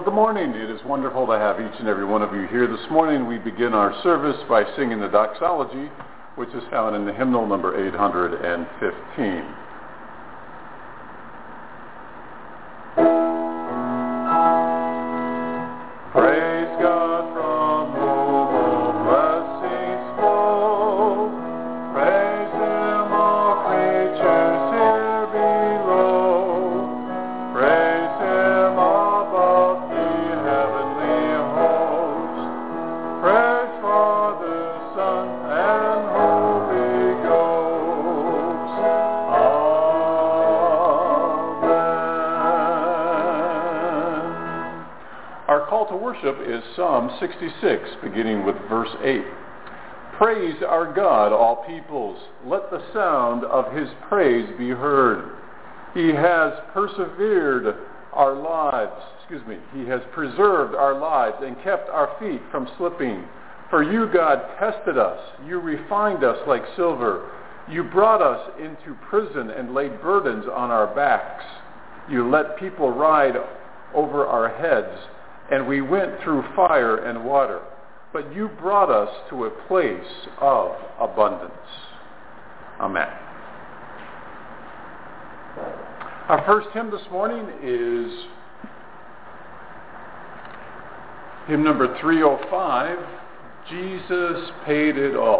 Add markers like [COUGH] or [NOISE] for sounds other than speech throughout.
Well, good morning. It is wonderful to have each and every one of you here this morning. We begin our service by singing the doxology, which is found in the hymnal number 815. Psalm 66, beginning with verse 8. Praise our God, all peoples. Let the sound of his praise be heard. He has persevered our lives, excuse me, he has preserved our lives and kept our feet from slipping. For you, God, tested us. You refined us like silver. You brought us into prison and laid burdens on our backs. You let people ride over our heads, and we went through fire and water. But you brought us to a place of abundance. Amen. Our first hymn this morning is hymn number 305, Jesus Paid It All.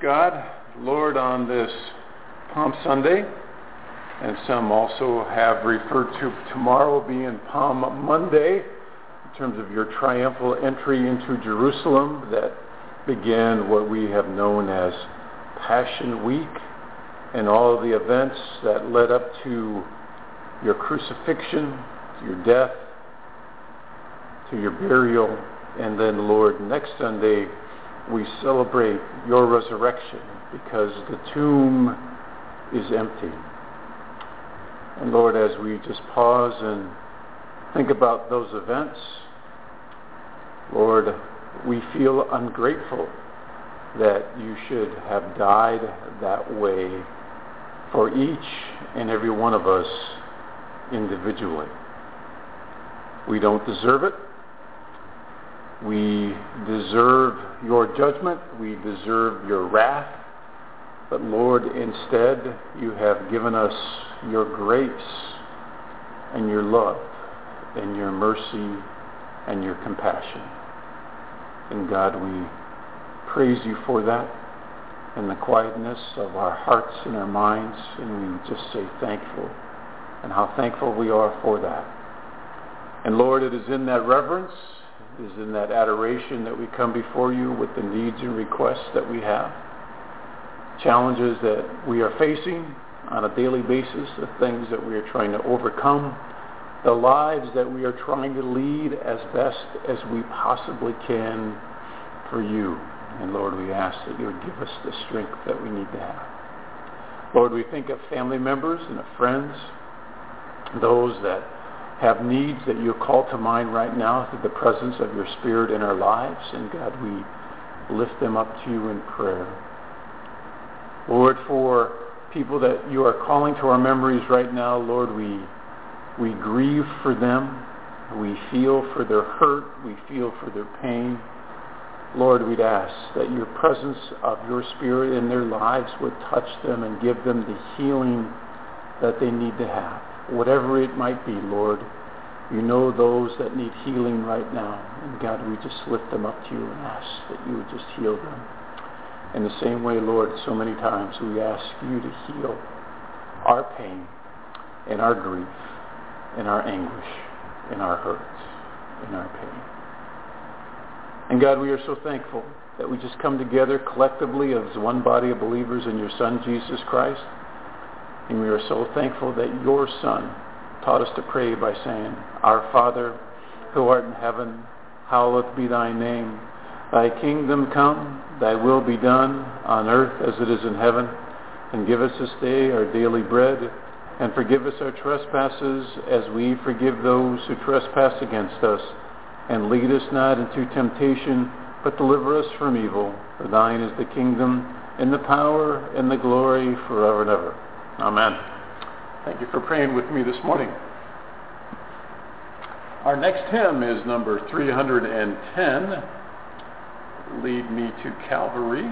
God, Lord, on this Palm Sunday, and some also have referred to tomorrow being Palm Monday, in terms of your triumphal entry into Jerusalem that began what we have known as Passion Week and all of the events that led up to your crucifixion, your death, to your burial, and then, Lord, next Sunday we celebrate your resurrection because the tomb is empty. And Lord, as we just pause and think about those events, Lord, we feel ungrateful that you should have died that way for each and every one of us individually. We don't deserve it. We deserve your judgment. We deserve your wrath. But Lord, instead, you have given us your grace and your love and your mercy and your compassion. And God, we praise you for that in the quietness of our hearts and our minds. And we just say thankful and how thankful we are for that. And Lord, it is in that reverence, is in that adoration that we come before you with the needs and requests that we have, challenges that we are facing on a daily basis, the things that we are trying to overcome, the lives that we are trying to lead as best as we possibly can for you. And Lord, we ask that you would give us the strength that we need to have. Lord, we think of family members and of friends, those that have needs that you call to mind right now through the presence of your Spirit in our lives. And God, we lift them up to you in prayer. Lord, for people that you are calling to our memories right now, Lord, we, we grieve for them. We feel for their hurt. We feel for their pain. Lord, we'd ask that your presence of your Spirit in their lives would touch them and give them the healing that they need to have whatever it might be, Lord. You know those that need healing right now. And God, we just lift them up to you and ask that you would just heal them. In the same way, Lord, so many times we ask you to heal our pain and our grief and our anguish and our hurts and our pain. And God, we are so thankful that we just come together collectively as one body of believers in your Son, Jesus Christ. And we are so thankful that your Son taught us to pray by saying, Our Father, who art in heaven, hallowed be thy name. Thy kingdom come, thy will be done on earth as it is in heaven. And give us this day our daily bread, and forgive us our trespasses as we forgive those who trespass against us. And lead us not into temptation, but deliver us from evil. For thine is the kingdom, and the power, and the glory forever and ever. Amen. Thank you for praying with me this morning. Our next hymn is number 310, Lead Me to Calvary.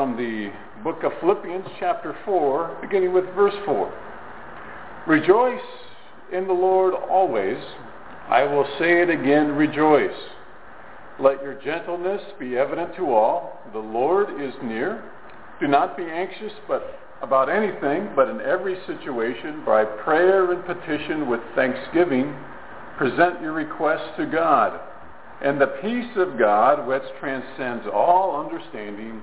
From the book of Philippians chapter 4, beginning with verse 4. Rejoice in the Lord always. I will say it again, rejoice. Let your gentleness be evident to all. The Lord is near. Do not be anxious but about anything, but in every situation, by prayer and petition with thanksgiving, present your requests to God and the peace of God, which transcends all understanding,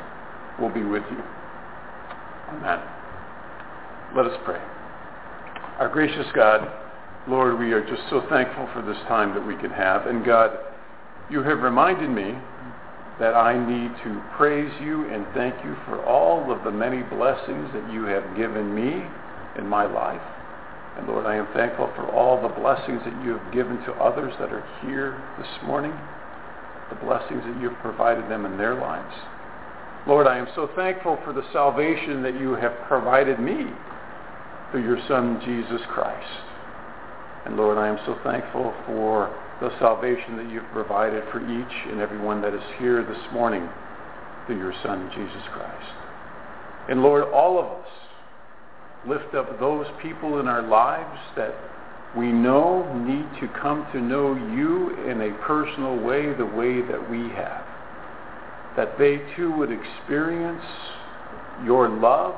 will be with you. Amen. Let us pray. Our gracious God, Lord, we are just so thankful for this time that we can have. And God, you have reminded me that I need to praise you and thank you for all of the many blessings that you have given me in my life. And Lord, I am thankful for all the blessings that you have given to others that are here this morning the blessings that you've provided them in their lives. Lord, I am so thankful for the salvation that you have provided me through your Son, Jesus Christ. And Lord, I am so thankful for the salvation that you've provided for each and every one that is here this morning through your Son, Jesus Christ. And Lord, all of us lift up those people in our lives that we know need to come to know you in a personal way the way that we have. That they too would experience your love,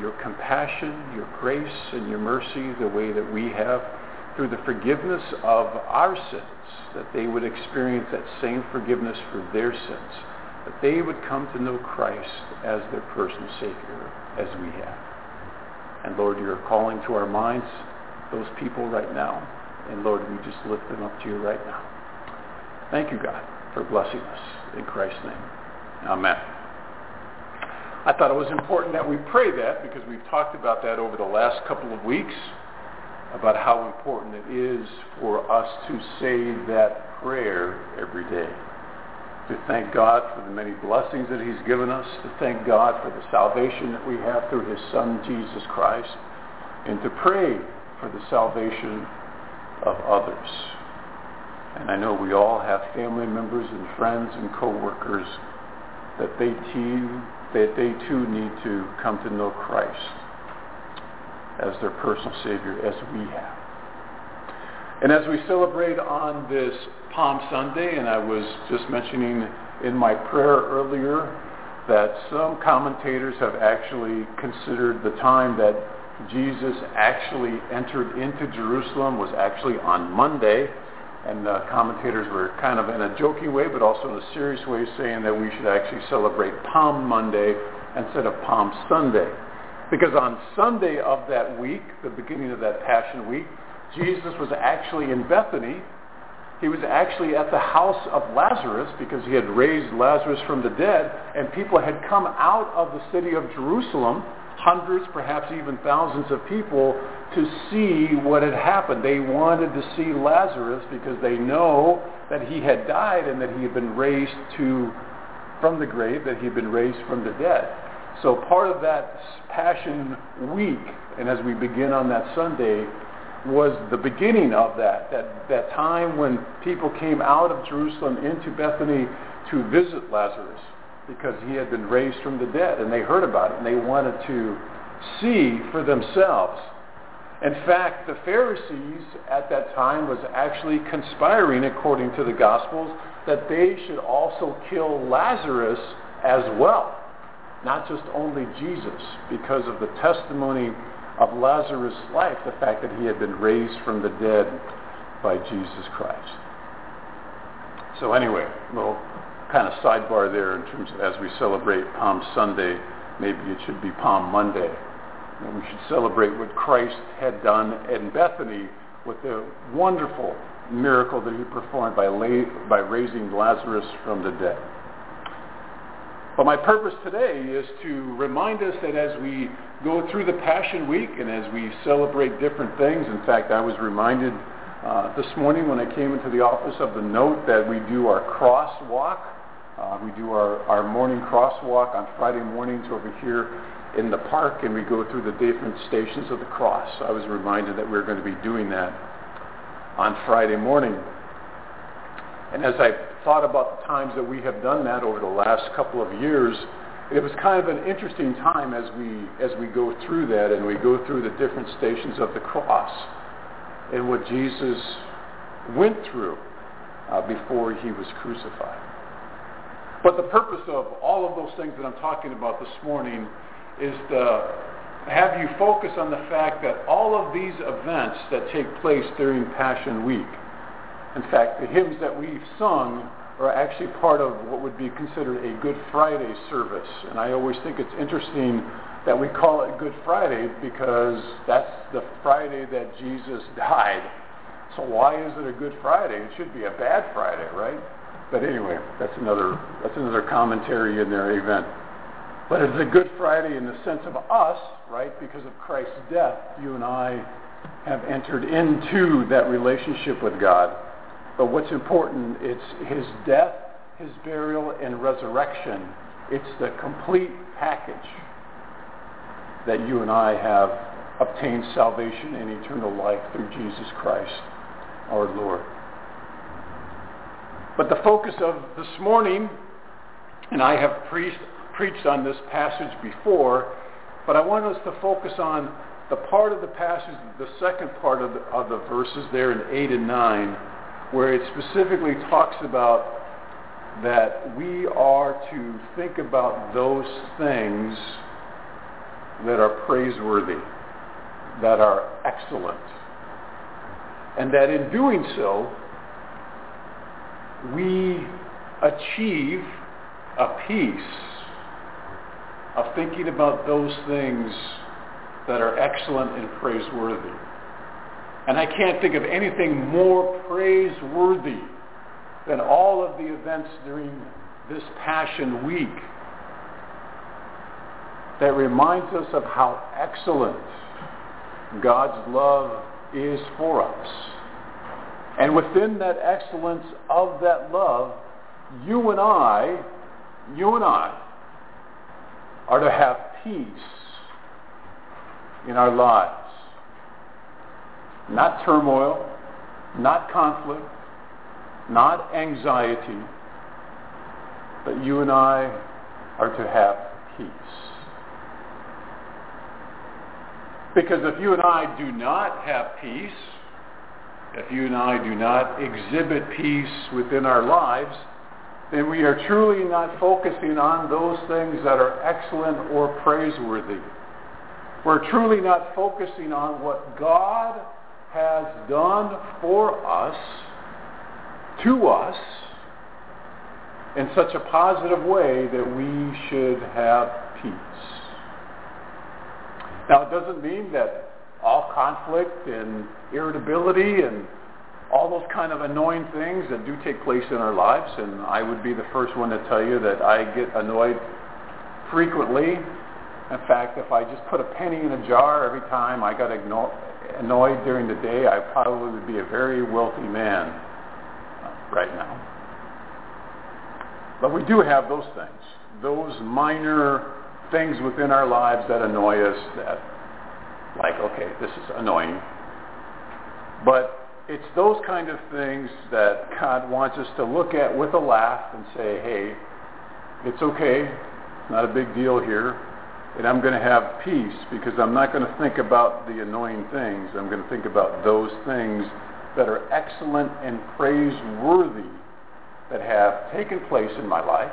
your compassion, your grace, and your mercy the way that we have through the forgiveness of our sins. That they would experience that same forgiveness for their sins. That they would come to know Christ as their personal Savior as we have. And Lord, you're calling to our minds those people right now. And Lord, we just lift them up to you right now. Thank you, God, for blessing us. In Christ's name. Amen. I thought it was important that we pray that because we've talked about that over the last couple of weeks, about how important it is for us to say that prayer every day. To thank God for the many blessings that he's given us, to thank God for the salvation that we have through his Son, Jesus Christ, and to pray for the salvation of others. And I know we all have family members and friends and co-workers that they too, that they too need to come to know Christ as their personal Savior as we have. And as we celebrate on this Palm Sunday, and I was just mentioning in my prayer earlier that some commentators have actually considered the time that Jesus actually entered into Jerusalem was actually on Monday. And uh, commentators were kind of in a joking way, but also in a serious way, saying that we should actually celebrate Palm Monday instead of Palm Sunday. Because on Sunday of that week, the beginning of that Passion Week, Jesus was actually in Bethany. He was actually at the house of Lazarus because he had raised Lazarus from the dead, and people had come out of the city of Jerusalem hundreds, perhaps even thousands of people to see what had happened. They wanted to see Lazarus because they know that he had died and that he had been raised to from the grave, that he had been raised from the dead. So part of that Passion Week, and as we begin on that Sunday, was the beginning of that, that, that time when people came out of Jerusalem into Bethany to visit Lazarus because he had been raised from the dead and they heard about it and they wanted to see for themselves. In fact, the Pharisees at that time was actually conspiring, according to the Gospels, that they should also kill Lazarus as well, not just only Jesus, because of the testimony of Lazarus' life, the fact that he had been raised from the dead by Jesus Christ. So anyway, little kind of sidebar there in terms of as we celebrate Palm Sunday, maybe it should be Palm Monday And we should celebrate what Christ had done in Bethany with the wonderful miracle that he performed by, lay, by raising Lazarus from the dead. But my purpose today is to remind us that as we go through the Passion Week and as we celebrate different things, in fact, I was reminded uh, this morning when I came into the office of the note that we do our crosswalk. Uh, we do our, our morning crosswalk on Friday mornings over here in the park and we go through the different stations of the cross. I was reminded that we we're going to be doing that on Friday morning. And as I thought about the times that we have done that over the last couple of years, it was kind of an interesting time as we as we go through that and we go through the different stations of the cross and what Jesus went through uh, before he was crucified. But the purpose of all of those things that I'm talking about this morning is to have you focus on the fact that all of these events that take place during Passion Week, in fact, the hymns that we've sung are actually part of what would be considered a Good Friday service. And I always think it's interesting that we call it Good Friday because that's the Friday that Jesus died. So why is it a Good Friday? It should be a bad Friday, right? But anyway, that's another that's another commentary in their event. But it's a Good Friday in the sense of us, right? Because of Christ's death, you and I have entered into that relationship with God. But what's important, it's his death, his burial, and resurrection. It's the complete package that you and I have obtained salvation and eternal life through Jesus Christ, our Lord. But the focus of this morning, and I have preached, preached on this passage before, but I want us to focus on the part of the passage, the second part of the, of the verses there in 8 and 9, where it specifically talks about that we are to think about those things that are praiseworthy, that are excellent. And that in doing so, we achieve a peace of thinking about those things that are excellent and praiseworthy. And I can't think of anything more praiseworthy than all of the events during this Passion Week that reminds us of how excellent God's love is for us. And within that excellence of that love, you and I, you and I, are to have peace in our lives. Not turmoil, not conflict, not anxiety, but you and I are to have peace. Because if you and I do not have peace, if you and I do not exhibit peace within our lives, then we are truly not focusing on those things that are excellent or praiseworthy. We're truly not focusing on what God has done for us, to us, in such a positive way that we should have peace. Now, it doesn't mean that all conflict and irritability and all those kind of annoying things that do take place in our lives, and I would be the first one to tell you that I get annoyed frequently. In fact, if I just put a penny in a jar every time I got annoyed during the day, I probably would be a very wealthy man right now. But we do have those things, those minor things within our lives that annoy us that, like, okay, this is annoying. But it's those kind of things that God wants us to look at with a laugh and say, hey, it's okay. It's not a big deal here. And I'm going to have peace because I'm not going to think about the annoying things. I'm going to think about those things that are excellent and praiseworthy that have taken place in my life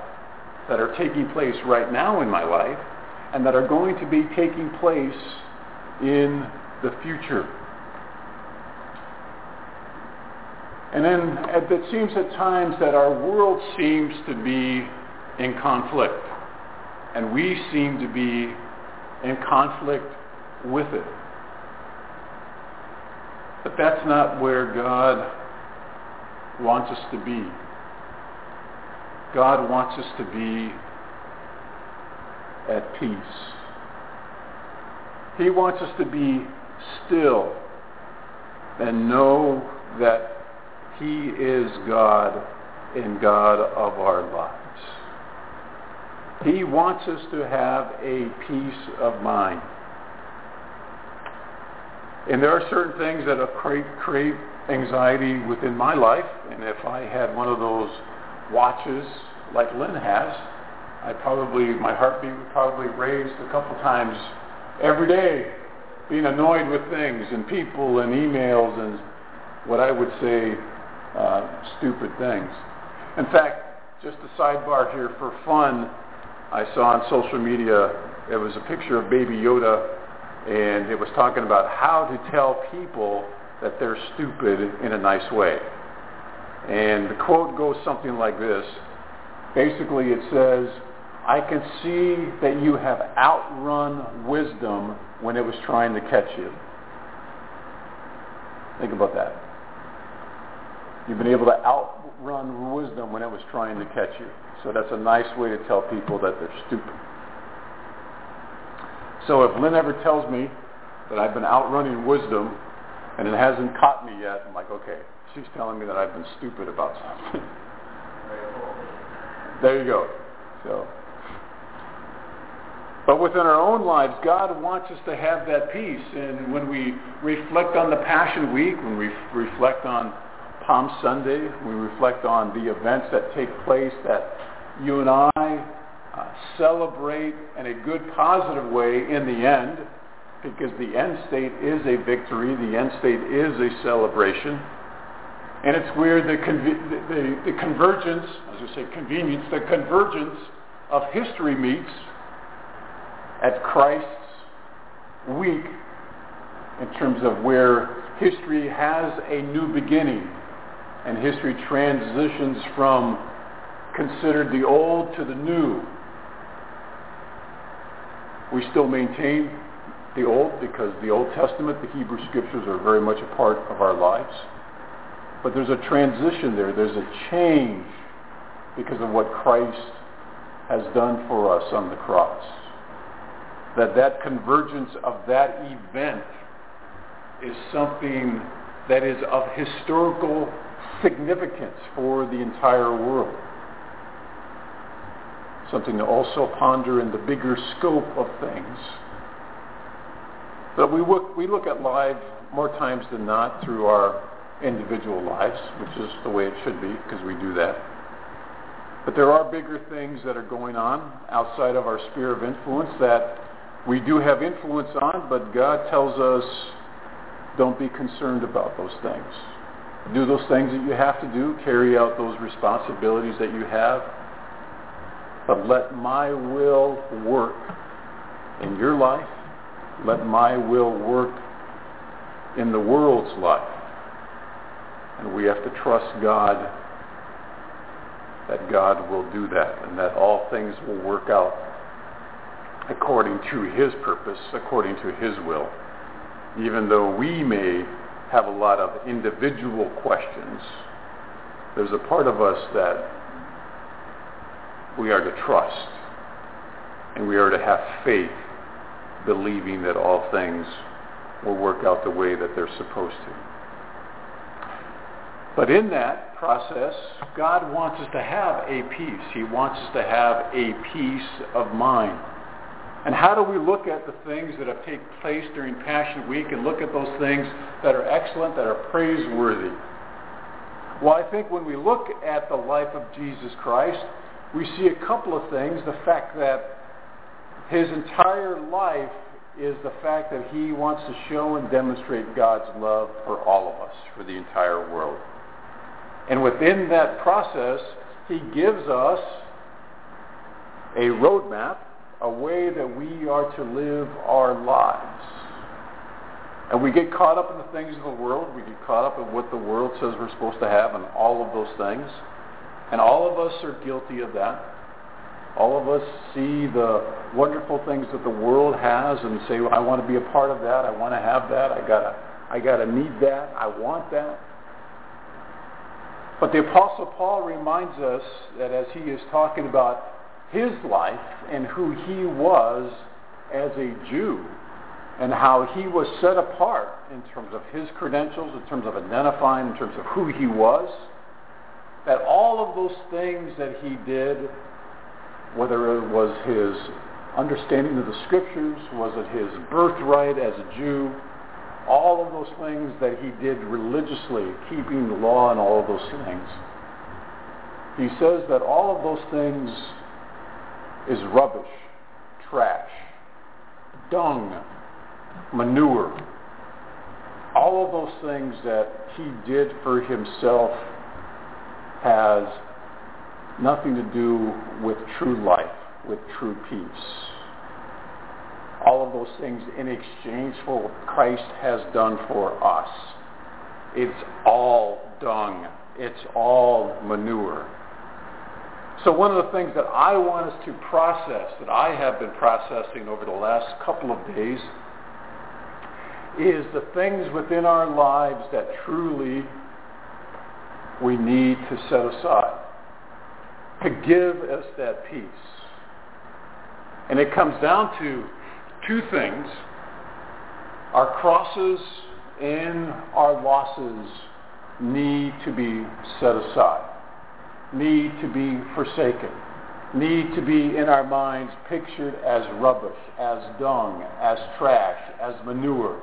that are taking place right now in my life and that are going to be taking place in the future. And then it seems at times that our world seems to be in conflict. And we seem to be in conflict with it. But that's not where God wants us to be. God wants us to be at peace. He wants us to be still and know that He is God and God of our lives. He wants us to have a peace of mind. And there are certain things that create, create anxiety within my life. And if I had one of those watches like Lynn has, I probably, my heartbeat would probably raise a couple times every day, being annoyed with things and people and emails and what I would say uh, stupid things. In fact, just a sidebar here for fun, I saw on social media, it was a picture of Baby Yoda, and it was talking about how to tell people that they're stupid in a nice way. And the quote goes something like this. Basically, it says, I can see that you have outrun wisdom when it was trying to catch you. Think about that. You've been able to outrun wisdom when it was trying to catch you. So that's a nice way to tell people that they're stupid. So if Lynn ever tells me that I've been outrunning wisdom and it hasn't caught me yet, I'm like, okay, she's telling me that I've been stupid about something. [LAUGHS] there you go. So, but within our own lives, God wants us to have that peace. And when we reflect on the Passion Week, when we reflect on Palm Sunday, we reflect on the events that take place that you and I uh, celebrate in a good, positive way in the end, because the end state is a victory, the end state is a celebration. And it's where the, conv- the, the convergence, as I say convenience, the convergence of history meets at Christ's week in terms of where history has a new beginning and history transitions from considered the old to the new. We still maintain the old because the Old Testament, the Hebrew Scriptures are very much a part of our lives. But there's a transition there. There's a change because of what Christ has done for us on the cross. That that convergence of that event is something that is of historical significance for the entire world something to also ponder in the bigger scope of things. But we look, we look at life more times than not through our individual lives, which is the way it should be because we do that. But there are bigger things that are going on outside of our sphere of influence that we do have influence on, but God tells us don't be concerned about those things. Do those things that you have to do, carry out those responsibilities that you have, but let my will work in your life. Let my will work in the world's life. And we have to trust God that God will do that and that all things will work out according to his purpose, according to his will. Even though we may have a lot of individual questions, there's a part of us that we are to trust and we are to have faith, believing that all things will work out the way that they're supposed to. But in that process, God wants us to have a peace. He wants us to have a peace of mind. And how do we look at the things that have taken place during Passion Week and look at those things that are excellent, that are praiseworthy? Well, I think when we look at the life of Jesus Christ, we see a couple of things. The fact that his entire life is the fact that he wants to show and demonstrate God's love for all of us, for the entire world. And within that process, he gives us a roadmap, a way that we are to live our lives. And we get caught up in the things of the world. We get caught up in what the world says we're supposed to have and all of those things. And all of us are guilty of that. All of us see the wonderful things that the world has and say, I want to be a part of that. I want to have that. I gotta, I gotta need that. I want that. But the Apostle Paul reminds us that as he is talking about his life and who he was as a Jew and how he was set apart in terms of his credentials, in terms of identifying, in terms of who he was, that all of those things that he did whether it was his understanding of the scriptures, was it his birthright as a Jew, all of those things that he did religiously, keeping the law and all of those things. He says that all of those things is rubbish, trash, dung, manure. All of those things that he did for himself has nothing to do with true life, with true peace. All of those things in exchange for what Christ has done for us. It's all dung. It's all manure. So one of the things that I want us to process, that I have been processing over the last couple of days, is the things within our lives that truly we need to set aside to give us that peace. And it comes down to two things. Our crosses and our losses need to be set aside, need to be forsaken, need to be in our minds pictured as rubbish, as dung, as trash, as manure.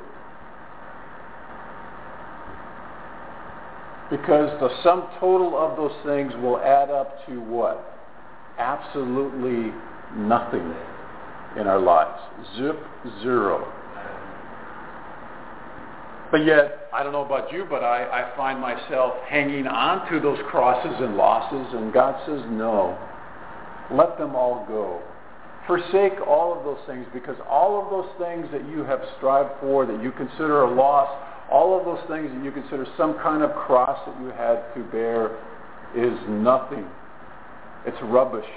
Because the sum total of those things will add up to what? Absolutely nothing in our lives. Zip zero. But yet, I don't know about you, but I, I find myself hanging on to those crosses and losses, and God says, no. Let them all go. Forsake all of those things, because all of those things that you have strived for, that you consider a loss, all of those things that you consider some kind of cross that you had to bear is nothing. It's rubbish.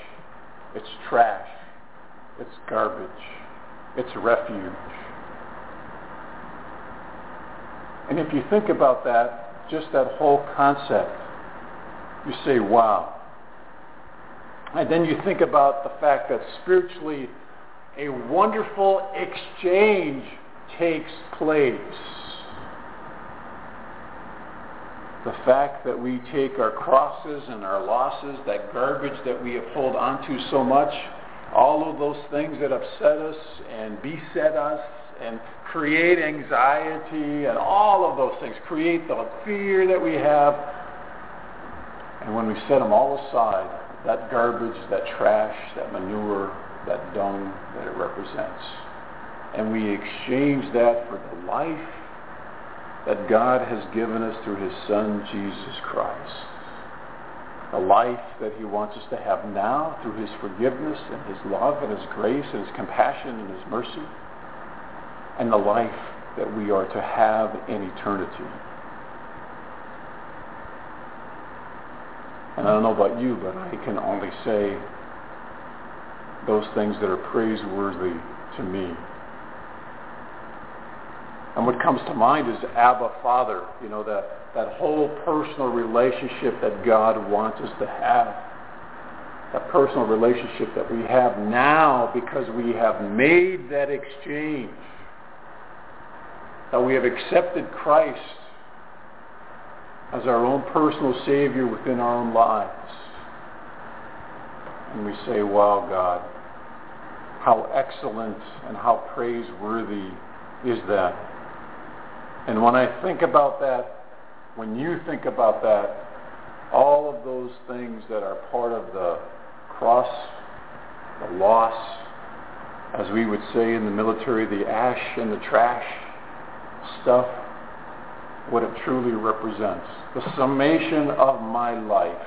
It's trash. It's garbage. It's refuge. And if you think about that, just that whole concept, you say, wow. And then you think about the fact that spiritually a wonderful exchange takes place the fact that we take our crosses and our losses, that garbage that we have hold onto so much, all of those things that upset us and beset us and create anxiety and all of those things, create the fear that we have. And when we set them all aside, that garbage, that trash, that manure, that dung that it represents, and we exchange that for the life that God has given us through his Son, Jesus Christ. A life that he wants us to have now through his forgiveness and his love and his grace and his compassion and his mercy. And the life that we are to have in eternity. And I don't know about you, but I can only say those things that are praiseworthy to me and what comes to mind is Abba Father, you know, that, that whole personal relationship that God wants us to have. That personal relationship that we have now because we have made that exchange. That we have accepted Christ as our own personal Savior within our own lives. And we say, wow, God, how excellent and how praiseworthy is that. And when I think about that, when you think about that, all of those things that are part of the cross, the loss, as we would say in the military, the ash and the trash stuff, what it truly represents. The summation of my life,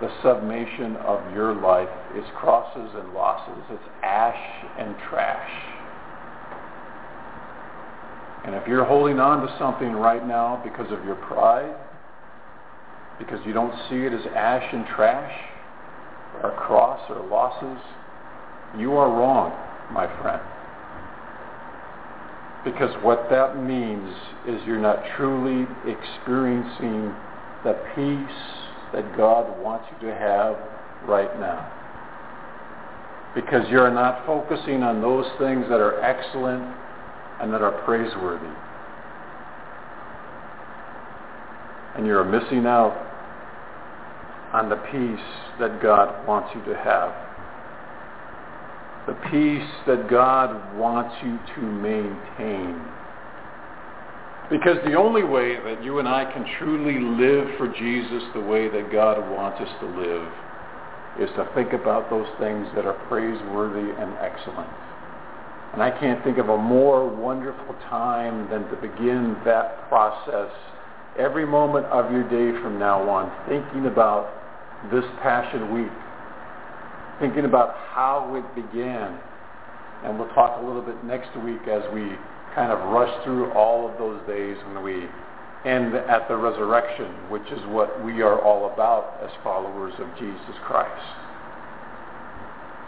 the summation of your life is crosses and losses. It's ash and trash. And if you're holding on to something right now because of your pride, because you don't see it as ash and trash, or cross or losses, you are wrong, my friend. Because what that means is you're not truly experiencing the peace that God wants you to have right now. Because you're not focusing on those things that are excellent and that are praiseworthy. And you're missing out on the peace that God wants you to have. The peace that God wants you to maintain. Because the only way that you and I can truly live for Jesus the way that God wants us to live is to think about those things that are praiseworthy and excellent. And I can't think of a more wonderful time than to begin that process every moment of your day from now on, thinking about this Passion Week, thinking about how it began. And we'll talk a little bit next week as we kind of rush through all of those days when we end at the resurrection, which is what we are all about as followers of Jesus Christ.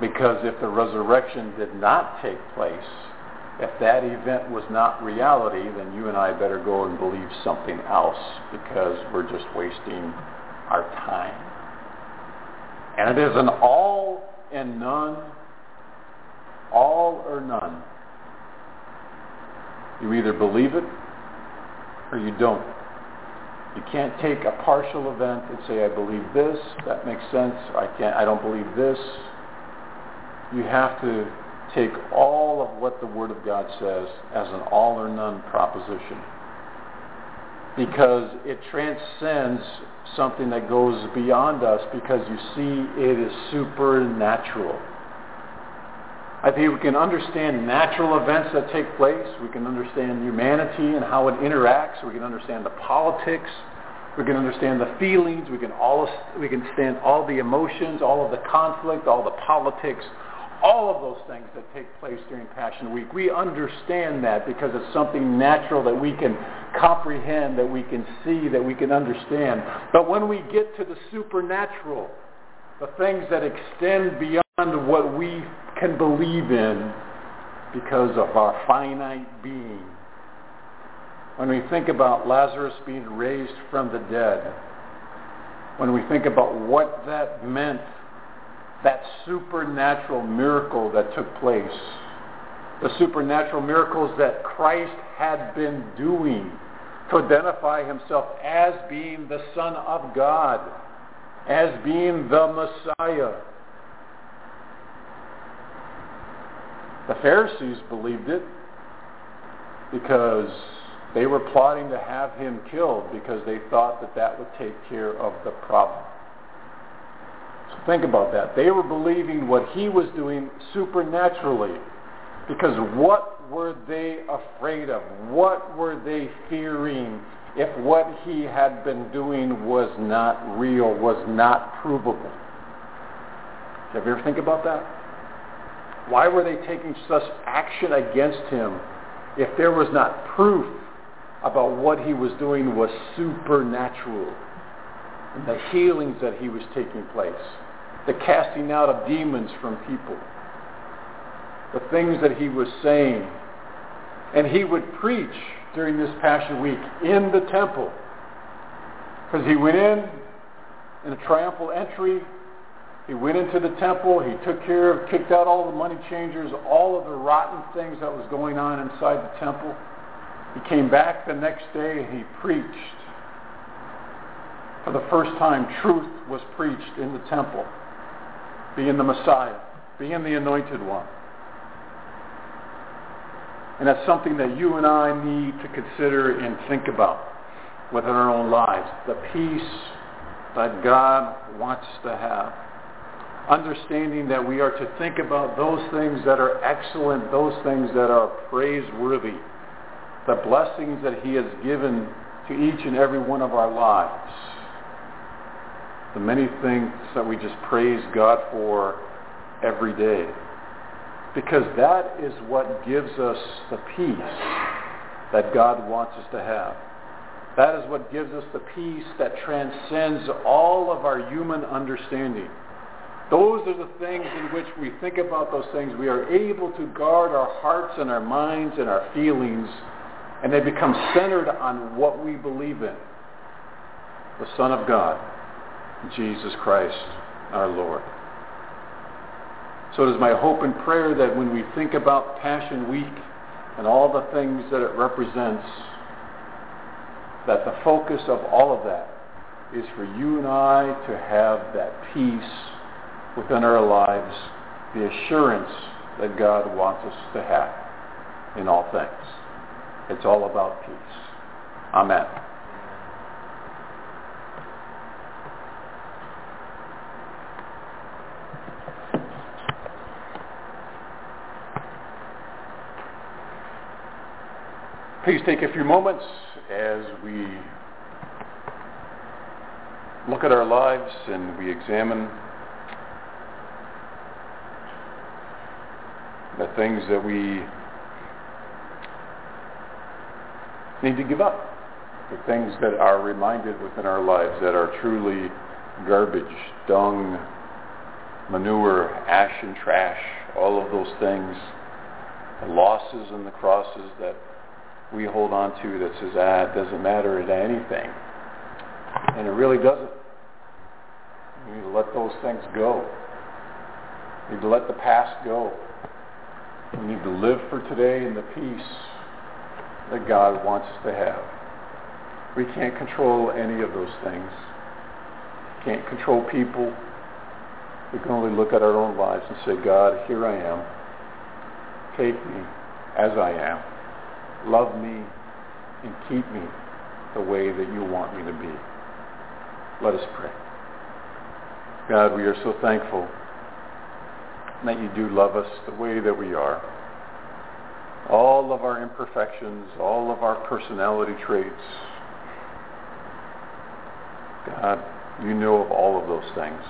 Because if the resurrection did not take place, if that event was not reality, then you and I better go and believe something else because we're just wasting our time. And it is an all and none, all or none. You either believe it or you don't. You can't take a partial event and say, I believe this, that makes sense, I can't I don't believe this. You have to take all of what the Word of God says as an all or none proposition. Because it transcends something that goes beyond us because you see it is supernatural. I think we can understand natural events that take place. We can understand humanity and how it interacts. We can understand the politics. We can understand the feelings. We can all we can understand all the emotions, all of the conflict, all the politics, all of those things that take place during Passion Week. We understand that because it's something natural that we can comprehend, that we can see, that we can understand. But when we get to the supernatural, the things that extend beyond what we can believe in because of our finite being, when we think about Lazarus being raised from the dead, when we think about what that meant that supernatural miracle that took place, the supernatural miracles that Christ had been doing to identify himself as being the Son of God, as being the Messiah. The Pharisees believed it because they were plotting to have him killed because they thought that that would take care of the problem. Think about that. They were believing what he was doing supernaturally. Because what were they afraid of? What were they fearing if what he had been doing was not real, was not provable? Have you ever think about that? Why were they taking such action against him if there was not proof about what he was doing was supernatural? and the healings that he was taking place, the casting out of demons from people, the things that he was saying. And he would preach during this Passion Week in the temple. Because he went in in a triumphal entry. He went into the temple. He took care of, kicked out all the money changers, all of the rotten things that was going on inside the temple. He came back the next day and he preached for the first time, truth was preached in the temple, being the Messiah, being the anointed one. And that's something that you and I need to consider and think about within our own lives. The peace that God wants to have. Understanding that we are to think about those things that are excellent, those things that are praiseworthy, the blessings that he has given to each and every one of our lives the many things that we just praise God for every day. Because that is what gives us the peace that God wants us to have. That is what gives us the peace that transcends all of our human understanding. those are the things in which we think about those things. We are able to guard our hearts and our minds and our feelings, and they become centered on what we believe in. The Son of God, Jesus Christ, our Lord. So it is my hope and prayer that when we think about Passion Week and all the things that it represents, that the focus of all of that is for you and I to have that peace within our lives, the assurance that God wants us to have in all things. It's all about peace. Amen. Please take a few moments as we look at our lives and we examine the things that we need to give up, the things that are reminded within our lives that are truly garbage, dung, manure, ash and trash, all of those things, the losses and the crosses that we hold on to that says, ah, it doesn't matter to anything. And it really doesn't. We need to let those things go. We need to let the past go. We need to live for today in the peace that God wants us to have. We can't control any of those things. Can't control people. We can only look at our own lives and say, God, here I am. Take me as I am. Love me and keep me the way that you want me to be. Let us pray. God, we are so thankful that you do love us the way that we are. All of our imperfections, all of our personality traits. God, you know of all of those things.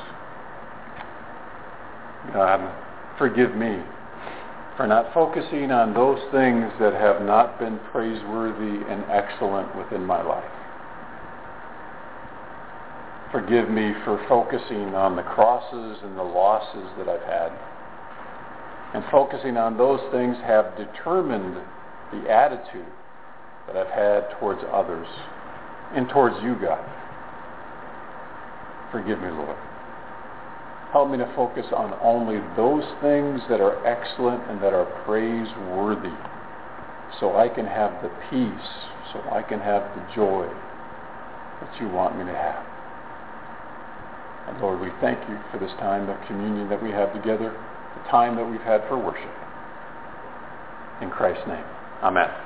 God, forgive me for not focusing on those things that have not been praiseworthy and excellent within my life. Forgive me for focusing on the crosses and the losses that I've had and focusing on those things have determined the attitude that I've had towards others and towards you, God. Forgive me, Lord. Help me to focus on only those things that are excellent and that are praiseworthy so I can have the peace, so I can have the joy that you want me to have. And Lord, we thank you for this time of communion that we have together the time that we've had for worship. In Christ's name, amen.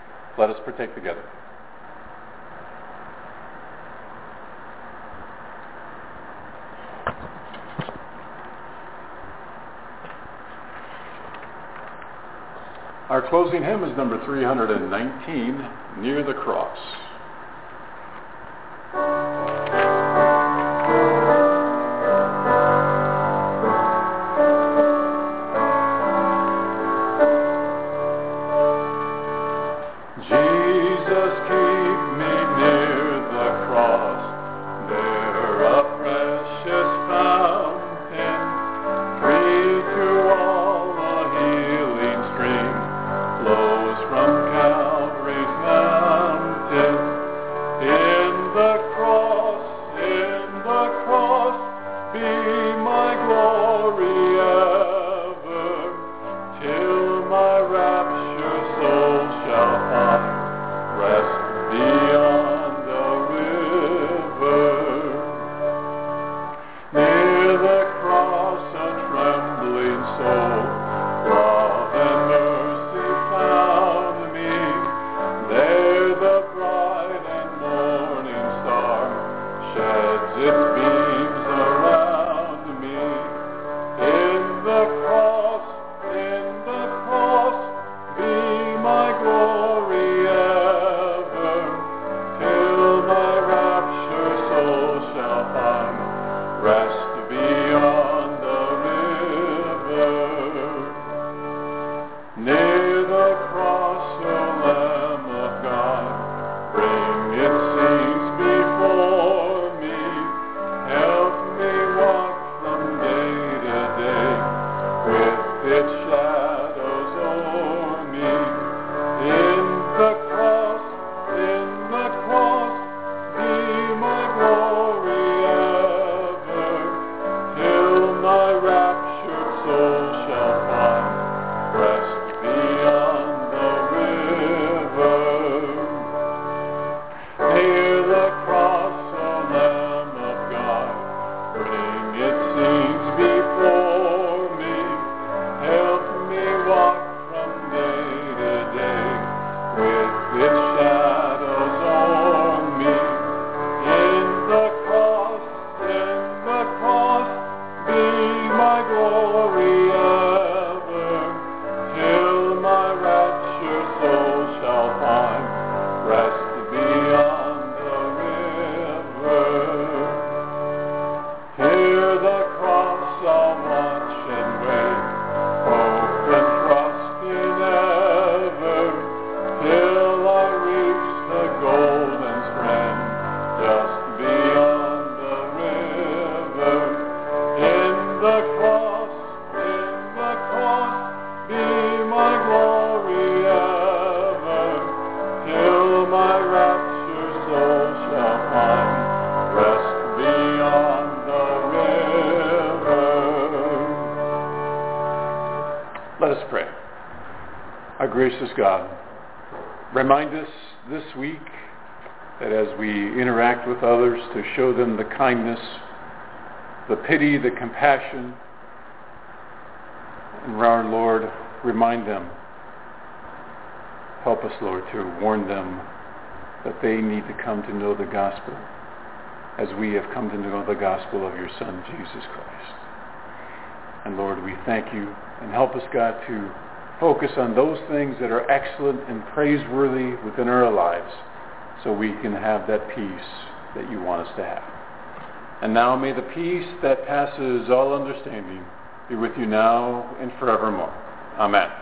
Let us partake together. Our closing hymn is number 319, Near the Cross. God, remind us this week that as we interact with others to show them the kindness, the pity, the compassion, and our Lord, remind them, help us, Lord, to warn them that they need to come to know the gospel as we have come to know the gospel of your Son, Jesus Christ. And Lord, we thank you and help us, God, to focus on those things that are excellent and praiseworthy within our lives so we can have that peace that you want us to have. And now may the peace that passes all understanding be with you now and forevermore. Amen.